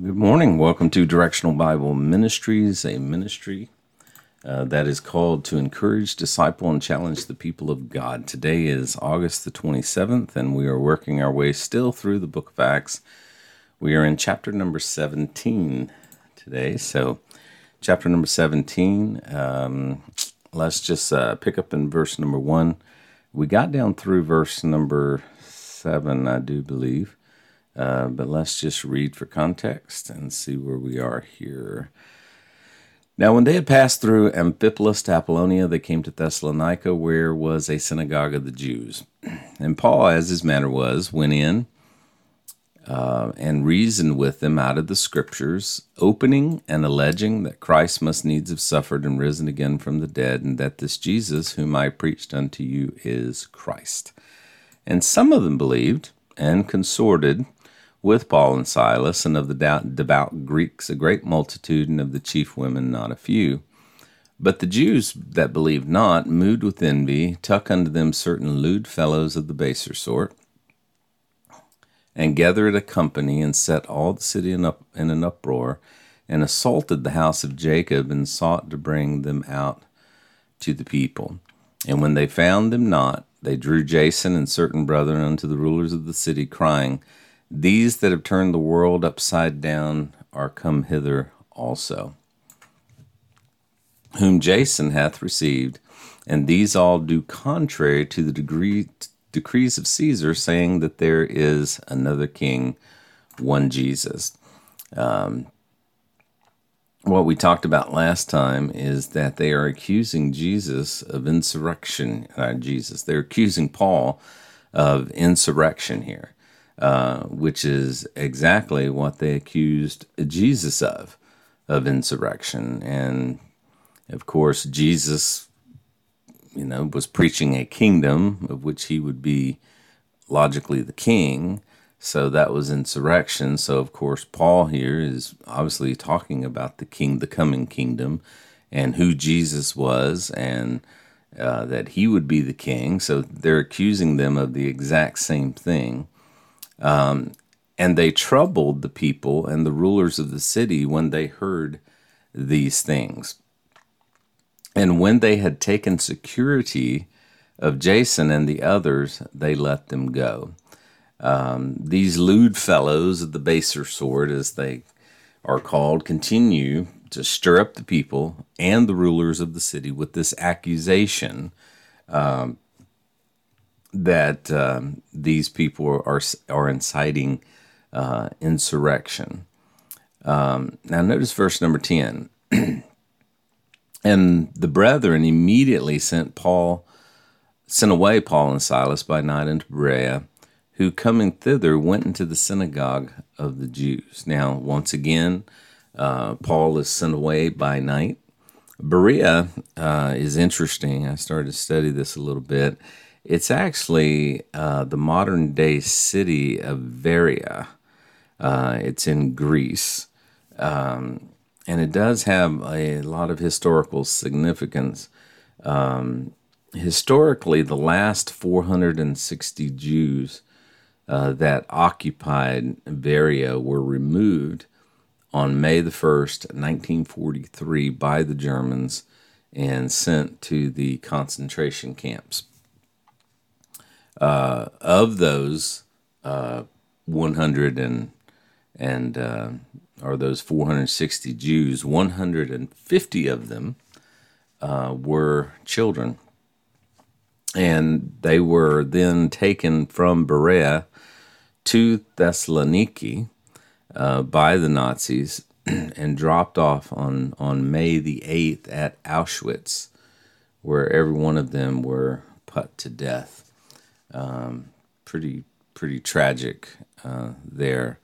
Good morning. Welcome to Directional Bible Ministries, a ministry uh, that is called to encourage, disciple, and challenge the people of God. Today is August the 27th, and we are working our way still through the book of Acts. We are in chapter number 17 today. So, chapter number 17, um, let's just uh, pick up in verse number 1. We got down through verse number 7, I do believe. Uh, but let's just read for context and see where we are here. Now, when they had passed through Amphipolis to Apollonia, they came to Thessalonica, where was a synagogue of the Jews. And Paul, as his manner was, went in uh, and reasoned with them out of the Scriptures, opening and alleging that Christ must needs have suffered and risen again from the dead, and that this Jesus, whom I preached unto you, is Christ. And some of them believed and consorted with Paul and Silas, and of the devout Greeks a great multitude, and of the chief women not a few. But the Jews that believed not, moved with envy, took unto them certain lewd fellows of the baser sort, and gathered a company, and set all the city in, up, in an uproar, and assaulted the house of Jacob, and sought to bring them out to the people. And when they found them not, they drew Jason and certain brethren unto the rulers of the city, crying, these that have turned the world upside down are come hither also, whom Jason hath received, and these all do contrary to the degree, decrees of Caesar, saying that there is another king, one Jesus. Um, what we talked about last time is that they are accusing Jesus of insurrection. Uh, Jesus, they're accusing Paul of insurrection here. Uh, which is exactly what they accused Jesus of, of insurrection. And of course, Jesus, you know, was preaching a kingdom of which he would be logically the king. So that was insurrection. So, of course, Paul here is obviously talking about the king, the coming kingdom, and who Jesus was, and uh, that he would be the king. So they're accusing them of the exact same thing. Um, and they troubled the people and the rulers of the city when they heard these things. And when they had taken security of Jason and the others, they let them go. Um, these lewd fellows of the baser sort, as they are called, continue to stir up the people and the rulers of the city with this accusation um, that um, these people are are inciting uh, insurrection. Um, now, notice verse number ten. and the brethren immediately sent Paul, sent away Paul and Silas by night into Berea, who coming thither went into the synagogue of the Jews. Now, once again, uh, Paul is sent away by night. Berea uh, is interesting. I started to study this a little bit it's actually uh, the modern day city of Veria. Uh, it's in Greece. Um, and it does have a lot of historical significance. Um, historically, the last 460 Jews uh, that occupied Veria were removed on May the 1st, 1943, by the Germans and sent to the concentration camps. Uh, of those uh, 100 and and uh, or those 460 Jews, 150 of them uh, were children, and they were then taken from Berea to Thessaloniki uh, by the Nazis and dropped off on on May the 8th at Auschwitz, where every one of them were put to death. Um, pretty pretty tragic uh, there.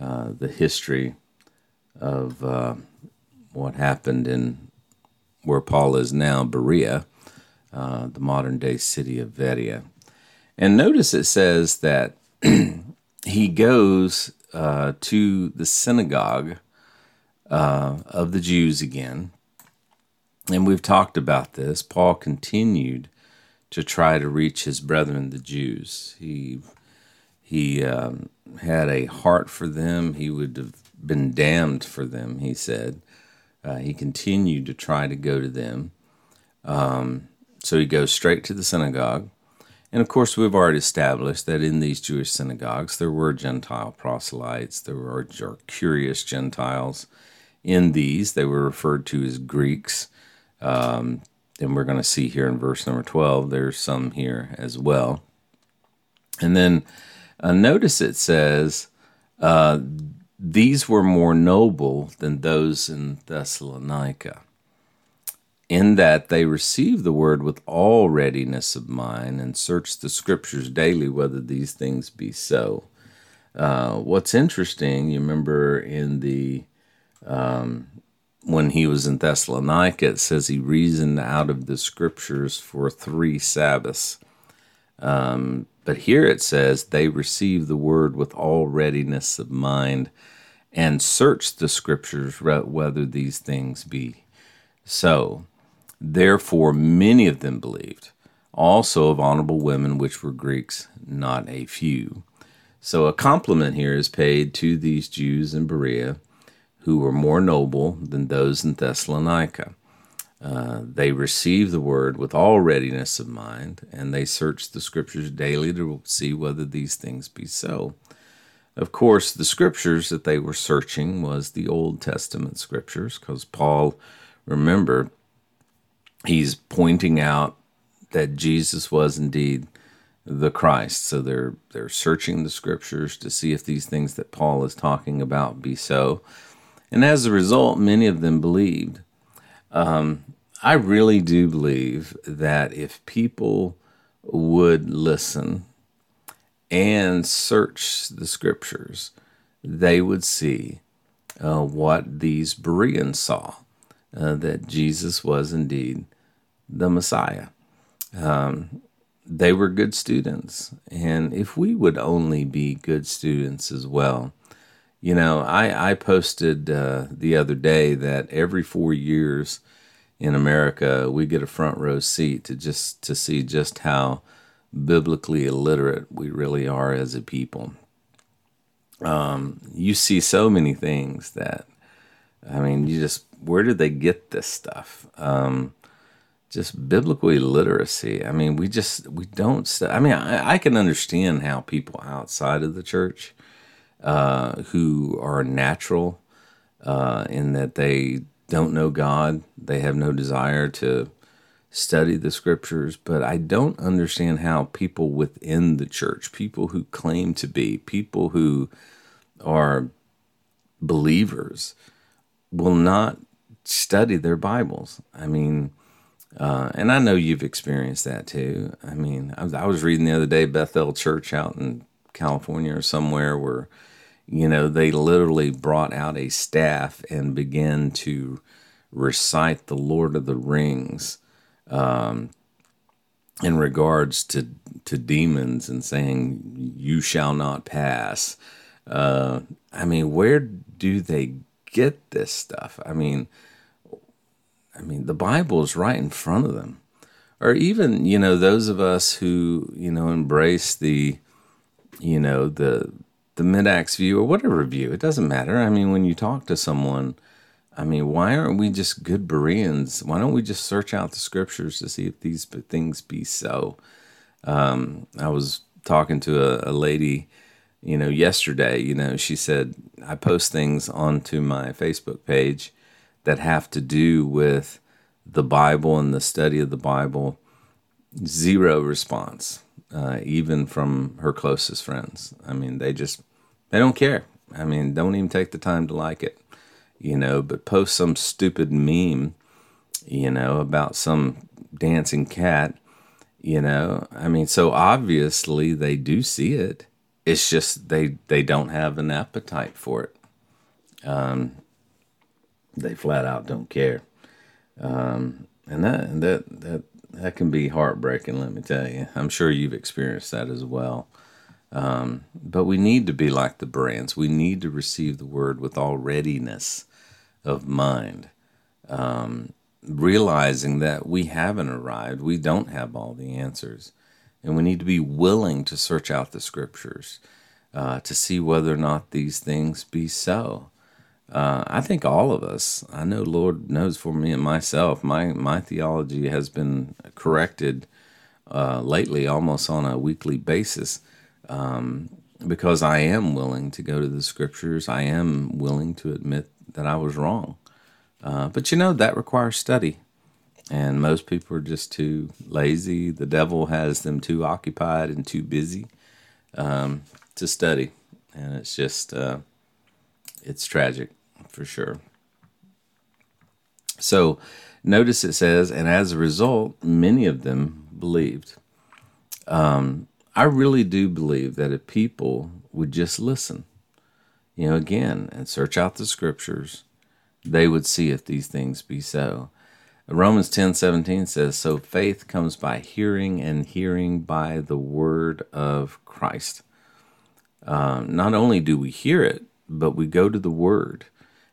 Uh, the history of uh, what happened in where Paul is now, Berea, uh, the modern day city of Veria. And notice it says that he goes uh, to the synagogue uh, of the Jews again. And we've talked about this. Paul continued to try to reach his brethren, the Jews. He he um, had a heart for them. He would have been damned for them, he said. Uh, he continued to try to go to them. Um, so he goes straight to the synagogue. And of course, we've already established that in these Jewish synagogues, there were Gentile proselytes, there were curious Gentiles. In these, they were referred to as Greeks. Um, and we're going to see here in verse number 12, there's some here as well. And then uh, notice it says, uh, these were more noble than those in Thessalonica, in that they received the word with all readiness of mind and searched the scriptures daily whether these things be so. Uh, what's interesting, you remember in the um, when he was in Thessalonica, it says he reasoned out of the scriptures for three Sabbaths. Um, but here it says they received the word with all readiness of mind and searched the scriptures whether these things be so. Therefore, many of them believed, also of honorable women which were Greeks, not a few. So a compliment here is paid to these Jews in Berea who were more noble than those in Thessalonica. Uh, they received the word with all readiness of mind, and they searched the scriptures daily to see whether these things be so. Of course, the scriptures that they were searching was the Old Testament scriptures, because Paul, remember, he's pointing out that Jesus was indeed the Christ. So they're they're searching the scriptures to see if these things that Paul is talking about be so. And as a result, many of them believed. Um, I really do believe that if people would listen and search the scriptures, they would see uh, what these Bereans saw uh, that Jesus was indeed the Messiah. Um, they were good students. And if we would only be good students as well, you know, I, I posted uh, the other day that every four years in America, we get a front row seat to just to see just how biblically illiterate we really are as a people. Um, you see so many things that, I mean, you just where did they get this stuff? Um, just biblical illiteracy. I mean, we just we don't. I mean, I, I can understand how people outside of the church uh, who are natural uh, in that they don't know God, they have no desire to study the scriptures, but I don't understand how people within the church, people who claim to be, people who are believers, will not study their Bibles. I mean, uh, and I know you've experienced that too. I mean, I was, I was reading the other day Bethel Church out in California or somewhere where you know, they literally brought out a staff and began to recite the Lord of the Rings um, in regards to to demons and saying, "You shall not pass." Uh, I mean, where do they get this stuff? I mean, I mean, the Bible is right in front of them, or even you know those of us who you know embrace the, you know the the mid-acts view or whatever view. It doesn't matter. I mean, when you talk to someone, I mean, why aren't we just good Bereans? Why don't we just search out the scriptures to see if these things be so? Um, I was talking to a, a lady, you know, yesterday. You know, she said I post things onto my Facebook page that have to do with the Bible and the study of the Bible. Zero response, uh, even from her closest friends. I mean, they just they don't care. I mean, don't even take the time to like it, you know, but post some stupid meme, you know, about some dancing cat, you know. I mean, so obviously they do see it. It's just they they don't have an appetite for it. Um, they flat out don't care. Um, and that that that that can be heartbreaking, let me tell you. I'm sure you've experienced that as well. Um, but we need to be like the Bereans. We need to receive the word with all readiness of mind, um, realizing that we haven't arrived. We don't have all the answers. And we need to be willing to search out the scriptures uh, to see whether or not these things be so. uh, I think all of us, I know Lord knows for me and myself, my, my theology has been corrected uh, lately almost on a weekly basis um, because I am willing to go to the scriptures. I am willing to admit that I was wrong. Uh, but you know, that requires study. And most people are just too lazy. The devil has them too occupied and too busy um, to study. And it's just, uh, it's tragic for sure. So notice it says, and as a result, many of them believed. Um, I really do believe that if people would just listen, you know, again, and search out the scriptures, they would see if these things be so. Romans 10 17 says, So faith comes by hearing, and hearing by the word of Christ. Um, not only do we hear it, but we go to the word.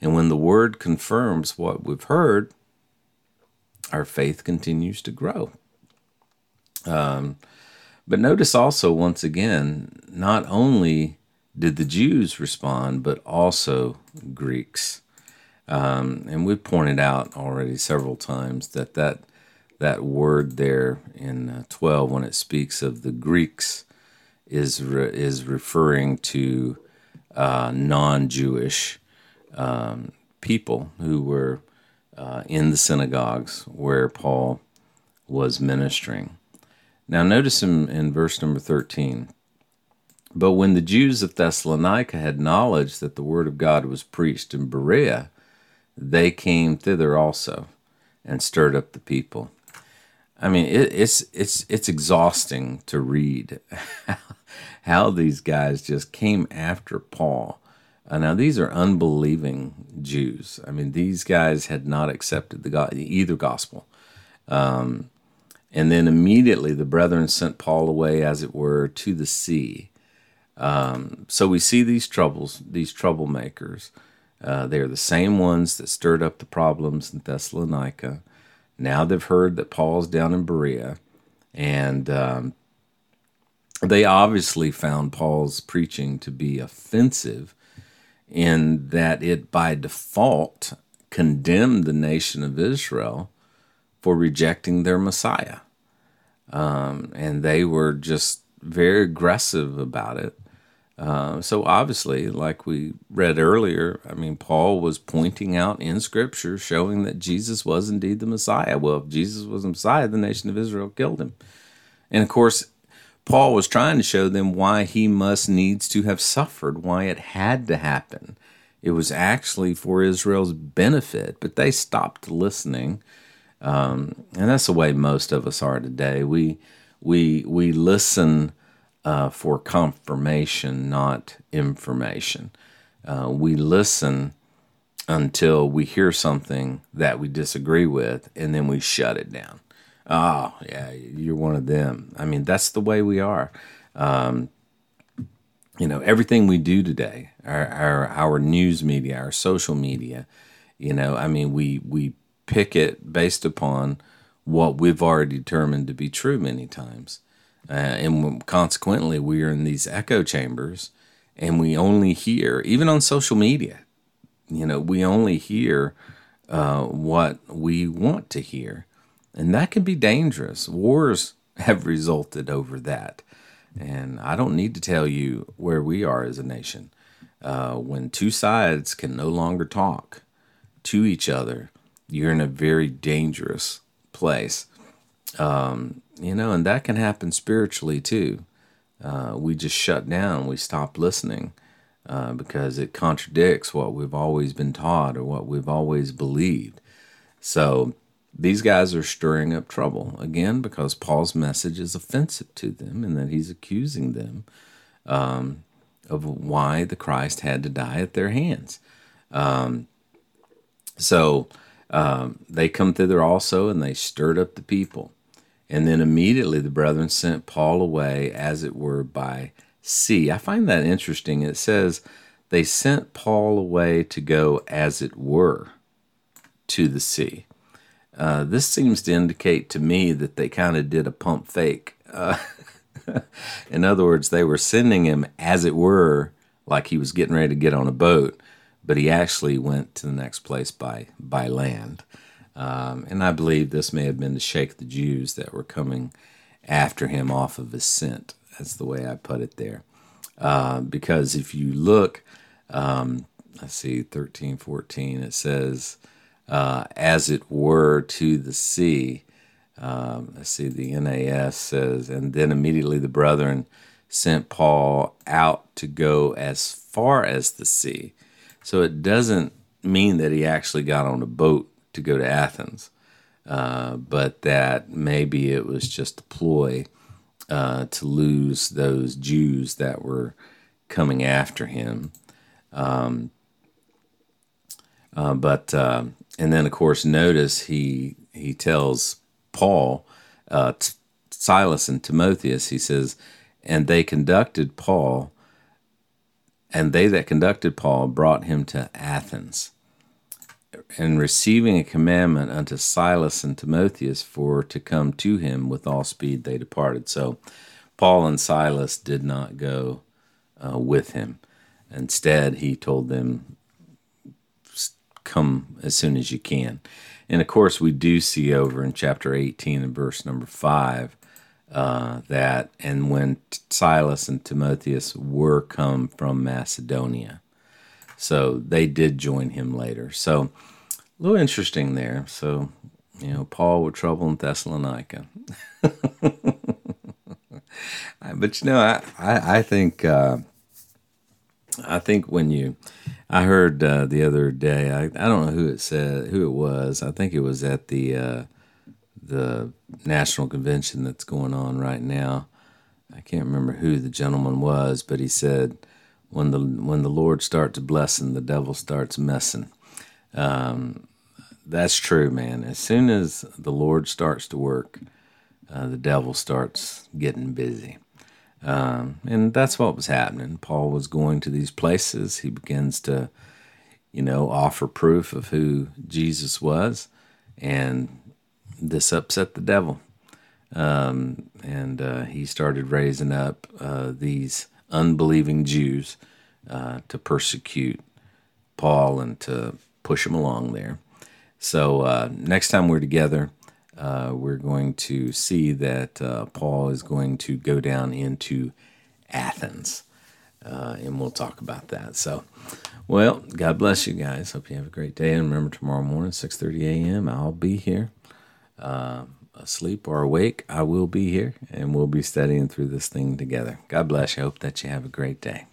And when the word confirms what we've heard, our faith continues to grow. Um, but notice also, once again, not only did the Jews respond, but also Greeks. Um, and we've pointed out already several times that that, that word there in uh, 12, when it speaks of the Greeks, is, re- is referring to uh, non Jewish um, people who were uh, in the synagogues where Paul was ministering. Now, notice in, in verse number 13. But when the Jews of Thessalonica had knowledge that the word of God was preached in Berea, they came thither also and stirred up the people. I mean, it, it's it's it's exhausting to read how these guys just came after Paul uh, now, these are unbelieving Jews. I mean, these guys had not accepted the either gospel. Um, and then immediately the brethren sent Paul away, as it were, to the sea. Um, so we see these troubles, these troublemakers. Uh, they are the same ones that stirred up the problems in Thessalonica. Now they've heard that Paul's down in Berea, and um, they obviously found Paul's preaching to be offensive in that it by default condemned the nation of Israel for rejecting their Messiah. Um, and they were just very aggressive about it. Uh, so obviously, like we read earlier, I mean, Paul was pointing out in Scripture, showing that Jesus was indeed the Messiah. Well, if Jesus was the Messiah, the nation of Israel killed him. And of course, Paul was trying to show them why he must needs to have suffered, why it had to happen. It was actually for Israel's benefit, but they stopped listening. Um, and that's the way most of us are today. We we we listen uh, for confirmation, not information. Uh, we listen until we hear something that we disagree with, and then we shut it down oh yeah you're one of them i mean that's the way we are um, you know everything we do today our, our our news media our social media you know i mean we we pick it based upon what we've already determined to be true many times uh, and consequently we are in these echo chambers and we only hear even on social media you know we only hear uh, what we want to hear and that can be dangerous. Wars have resulted over that. And I don't need to tell you where we are as a nation. Uh, when two sides can no longer talk to each other, you're in a very dangerous place. Um, you know, and that can happen spiritually too. Uh, we just shut down, we stop listening uh, because it contradicts what we've always been taught or what we've always believed. So, these guys are stirring up trouble again because Paul's message is offensive to them and that he's accusing them um, of why the Christ had to die at their hands. Um, so um, they come thither also and they stirred up the people. And then immediately the brethren sent Paul away, as it were, by sea. I find that interesting. It says they sent Paul away to go, as it were, to the sea. Uh, this seems to indicate to me that they kind of did a pump fake. Uh, in other words, they were sending him, as it were, like he was getting ready to get on a boat, but he actually went to the next place by by land. Um, and I believe this may have been to shake the Jews that were coming after him off of his scent. That's the way I put it there. Uh, because if you look, um, I see 13, 14, it says, uh, as it were to the sea. Um, I see the NAS says, and then immediately the brethren sent Paul out to go as far as the sea. So it doesn't mean that he actually got on a boat to go to Athens, uh, but that maybe it was just a ploy uh, to lose those Jews that were coming after him. Um, uh, but uh, and then of course notice he he tells Paul, uh, Silas and Timotheus. He says, and they conducted Paul, and they that conducted Paul brought him to Athens. And receiving a commandment unto Silas and Timotheus for to come to him with all speed, they departed. So Paul and Silas did not go uh, with him. Instead, he told them, come as soon as you can. And of course, we do see over in chapter 18 and verse number 5 uh, that, and when Silas and Timotheus were come from Macedonia. So they did join him later. So a little interesting there. So, you know, Paul with trouble in Thessalonica. but you know, I, I, I think uh, I think when you, I heard uh, the other day, I, I don't know who it said, who it was. I think it was at the uh, the national convention that's going on right now. I can't remember who the gentleman was, but he said, "When the when the Lord starts blessing, the devil starts messing." Um, that's true, man. As soon as the Lord starts to work, uh, the devil starts getting busy. Um, and that's what was happening. Paul was going to these places. He begins to, you know, offer proof of who Jesus was. And this upset the devil. Um, and uh, he started raising up uh, these unbelieving Jews uh, to persecute Paul and to push him along there. So uh, next time we're together, uh, we're going to see that uh, Paul is going to go down into Athens, and we'll talk about that. So, well, God bless you guys. Hope you have a great day. And remember, tomorrow morning, 6:30 a.m., I'll be here. Uh, asleep or awake, I will be here, and we'll be studying through this thing together. God bless you. Hope that you have a great day.